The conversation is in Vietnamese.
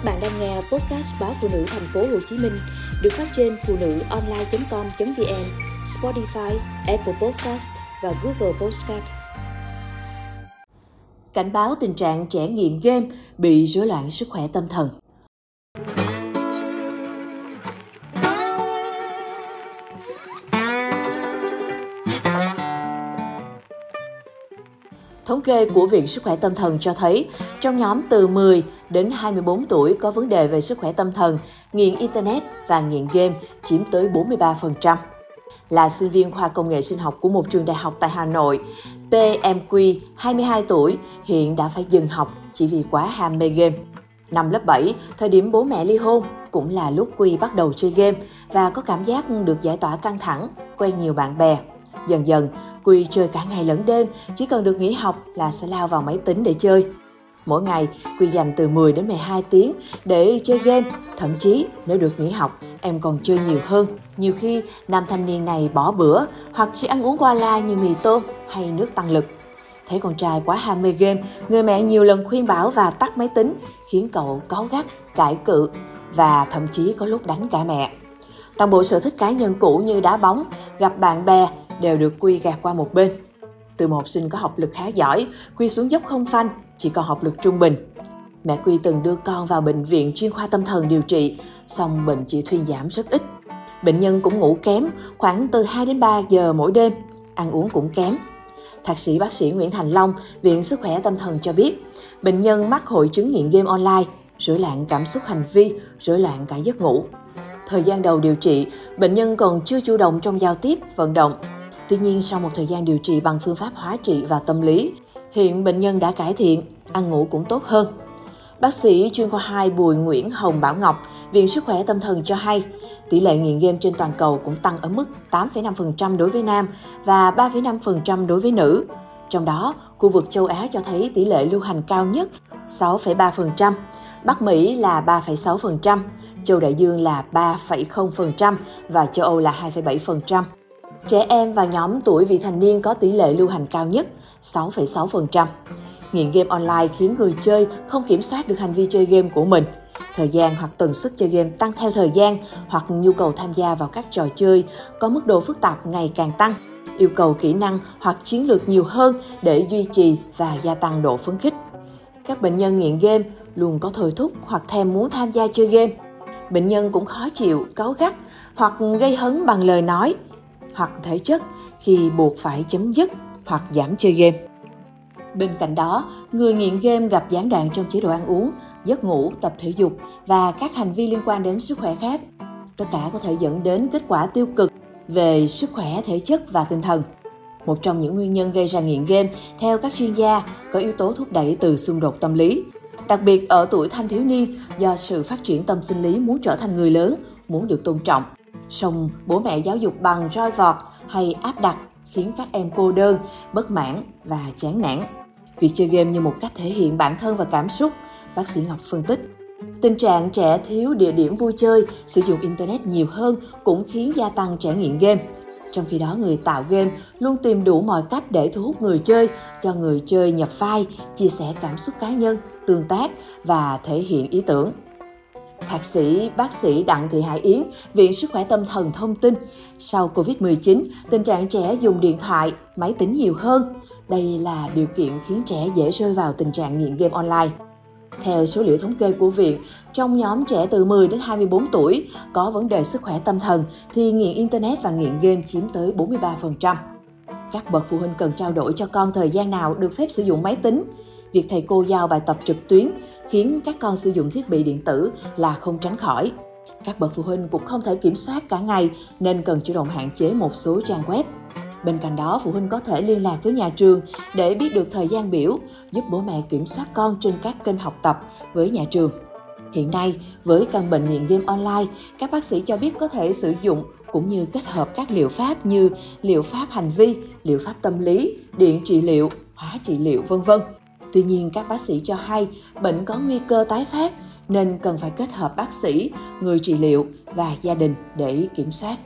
Các bạn đang nghe podcast báo phụ nữ thành phố Hồ Chí Minh được phát trên phụ nữ online.com.vn, Spotify, Apple Podcast và Google Podcast. Cảnh báo tình trạng trẻ nghiện game bị rối loạn sức khỏe tâm thần. Thống kê của Viện Sức khỏe Tâm thần cho thấy, trong nhóm từ 10 đến 24 tuổi có vấn đề về sức khỏe tâm thần, nghiện Internet và nghiện game chiếm tới 43%. Là sinh viên khoa công nghệ sinh học của một trường đại học tại Hà Nội, PMQ, 22 tuổi, hiện đã phải dừng học chỉ vì quá ham mê game. Năm lớp 7, thời điểm bố mẹ ly hôn, cũng là lúc Quy bắt đầu chơi game và có cảm giác được giải tỏa căng thẳng, quen nhiều bạn bè. Dần dần, Quy chơi cả ngày lẫn đêm, chỉ cần được nghỉ học là sẽ lao vào máy tính để chơi. Mỗi ngày, Quy dành từ 10 đến 12 tiếng để chơi game, thậm chí nếu được nghỉ học, em còn chơi nhiều hơn. Nhiều khi, nam thanh niên này bỏ bữa hoặc chỉ ăn uống qua la như mì tôm hay nước tăng lực. Thấy con trai quá ham mê game, người mẹ nhiều lần khuyên bảo và tắt máy tính, khiến cậu cáu gắt, cãi cự và thậm chí có lúc đánh cả mẹ. Toàn bộ sở thích cá nhân cũ như đá bóng, gặp bạn bè đều được Quy gạt qua một bên. Từ một sinh có học lực khá giỏi, Quy xuống dốc không phanh, chỉ còn học lực trung bình. Mẹ Quy từng đưa con vào bệnh viện chuyên khoa tâm thần điều trị, song bệnh chỉ thuyên giảm rất ít. Bệnh nhân cũng ngủ kém, khoảng từ 2 đến 3 giờ mỗi đêm, ăn uống cũng kém. Thạc sĩ bác sĩ Nguyễn Thành Long, Viện Sức khỏe Tâm thần cho biết, bệnh nhân mắc hội chứng nghiện game online, rối loạn cảm xúc hành vi, rối loạn cả giấc ngủ. Thời gian đầu điều trị, bệnh nhân còn chưa chủ động trong giao tiếp, vận động, Tuy nhiên, sau một thời gian điều trị bằng phương pháp hóa trị và tâm lý, hiện bệnh nhân đã cải thiện, ăn ngủ cũng tốt hơn. Bác sĩ chuyên khoa 2 Bùi Nguyễn Hồng Bảo Ngọc, Viện Sức khỏe Tâm thần cho hay, tỷ lệ nghiện game trên toàn cầu cũng tăng ở mức 8,5% đối với nam và 3,5% đối với nữ. Trong đó, khu vực châu Á cho thấy tỷ lệ lưu hành cao nhất 6,3%, Bắc Mỹ là 3,6%, châu Đại Dương là 3,0% và châu Âu là 2,7%. Trẻ em và nhóm tuổi vị thành niên có tỷ lệ lưu hành cao nhất, 6,6%. Nghiện game online khiến người chơi không kiểm soát được hành vi chơi game của mình. Thời gian hoặc tần suất chơi game tăng theo thời gian hoặc nhu cầu tham gia vào các trò chơi có mức độ phức tạp ngày càng tăng, yêu cầu kỹ năng hoặc chiến lược nhiều hơn để duy trì và gia tăng độ phấn khích. Các bệnh nhân nghiện game luôn có thôi thúc hoặc thèm muốn tham gia chơi game. Bệnh nhân cũng khó chịu, cáu gắt hoặc gây hấn bằng lời nói – hoặc thể chất khi buộc phải chấm dứt hoặc giảm chơi game. Bên cạnh đó, người nghiện game gặp gián đoạn trong chế độ ăn uống, giấc ngủ, tập thể dục và các hành vi liên quan đến sức khỏe khác. Tất cả có thể dẫn đến kết quả tiêu cực về sức khỏe thể chất và tinh thần. Một trong những nguyên nhân gây ra nghiện game, theo các chuyên gia, có yếu tố thúc đẩy từ xung đột tâm lý. Đặc biệt ở tuổi thanh thiếu niên, do sự phát triển tâm sinh lý muốn trở thành người lớn, muốn được tôn trọng, song bố mẹ giáo dục bằng roi vọt hay áp đặt khiến các em cô đơn, bất mãn và chán nản. Việc chơi game như một cách thể hiện bản thân và cảm xúc, bác sĩ Ngọc phân tích. Tình trạng trẻ thiếu địa điểm vui chơi, sử dụng Internet nhiều hơn cũng khiến gia tăng trẻ nghiện game. Trong khi đó, người tạo game luôn tìm đủ mọi cách để thu hút người chơi, cho người chơi nhập file, chia sẻ cảm xúc cá nhân, tương tác và thể hiện ý tưởng. Thạc sĩ bác sĩ Đặng Thị Hải Yến, Viện Sức khỏe Tâm thần thông tin, sau Covid-19, tình trạng trẻ dùng điện thoại, máy tính nhiều hơn. Đây là điều kiện khiến trẻ dễ rơi vào tình trạng nghiện game online. Theo số liệu thống kê của Viện, trong nhóm trẻ từ 10 đến 24 tuổi có vấn đề sức khỏe tâm thần thì nghiện Internet và nghiện game chiếm tới 43%. Các bậc phụ huynh cần trao đổi cho con thời gian nào được phép sử dụng máy tính, việc thầy cô giao bài tập trực tuyến khiến các con sử dụng thiết bị điện tử là không tránh khỏi. Các bậc phụ huynh cũng không thể kiểm soát cả ngày nên cần chủ động hạn chế một số trang web. Bên cạnh đó, phụ huynh có thể liên lạc với nhà trường để biết được thời gian biểu, giúp bố mẹ kiểm soát con trên các kênh học tập với nhà trường. Hiện nay, với căn bệnh nghiện game online, các bác sĩ cho biết có thể sử dụng cũng như kết hợp các liệu pháp như liệu pháp hành vi, liệu pháp tâm lý, điện trị liệu, hóa trị liệu vân vân Tuy nhiên, các bác sĩ cho hay bệnh có nguy cơ tái phát nên cần phải kết hợp bác sĩ, người trị liệu và gia đình để kiểm soát.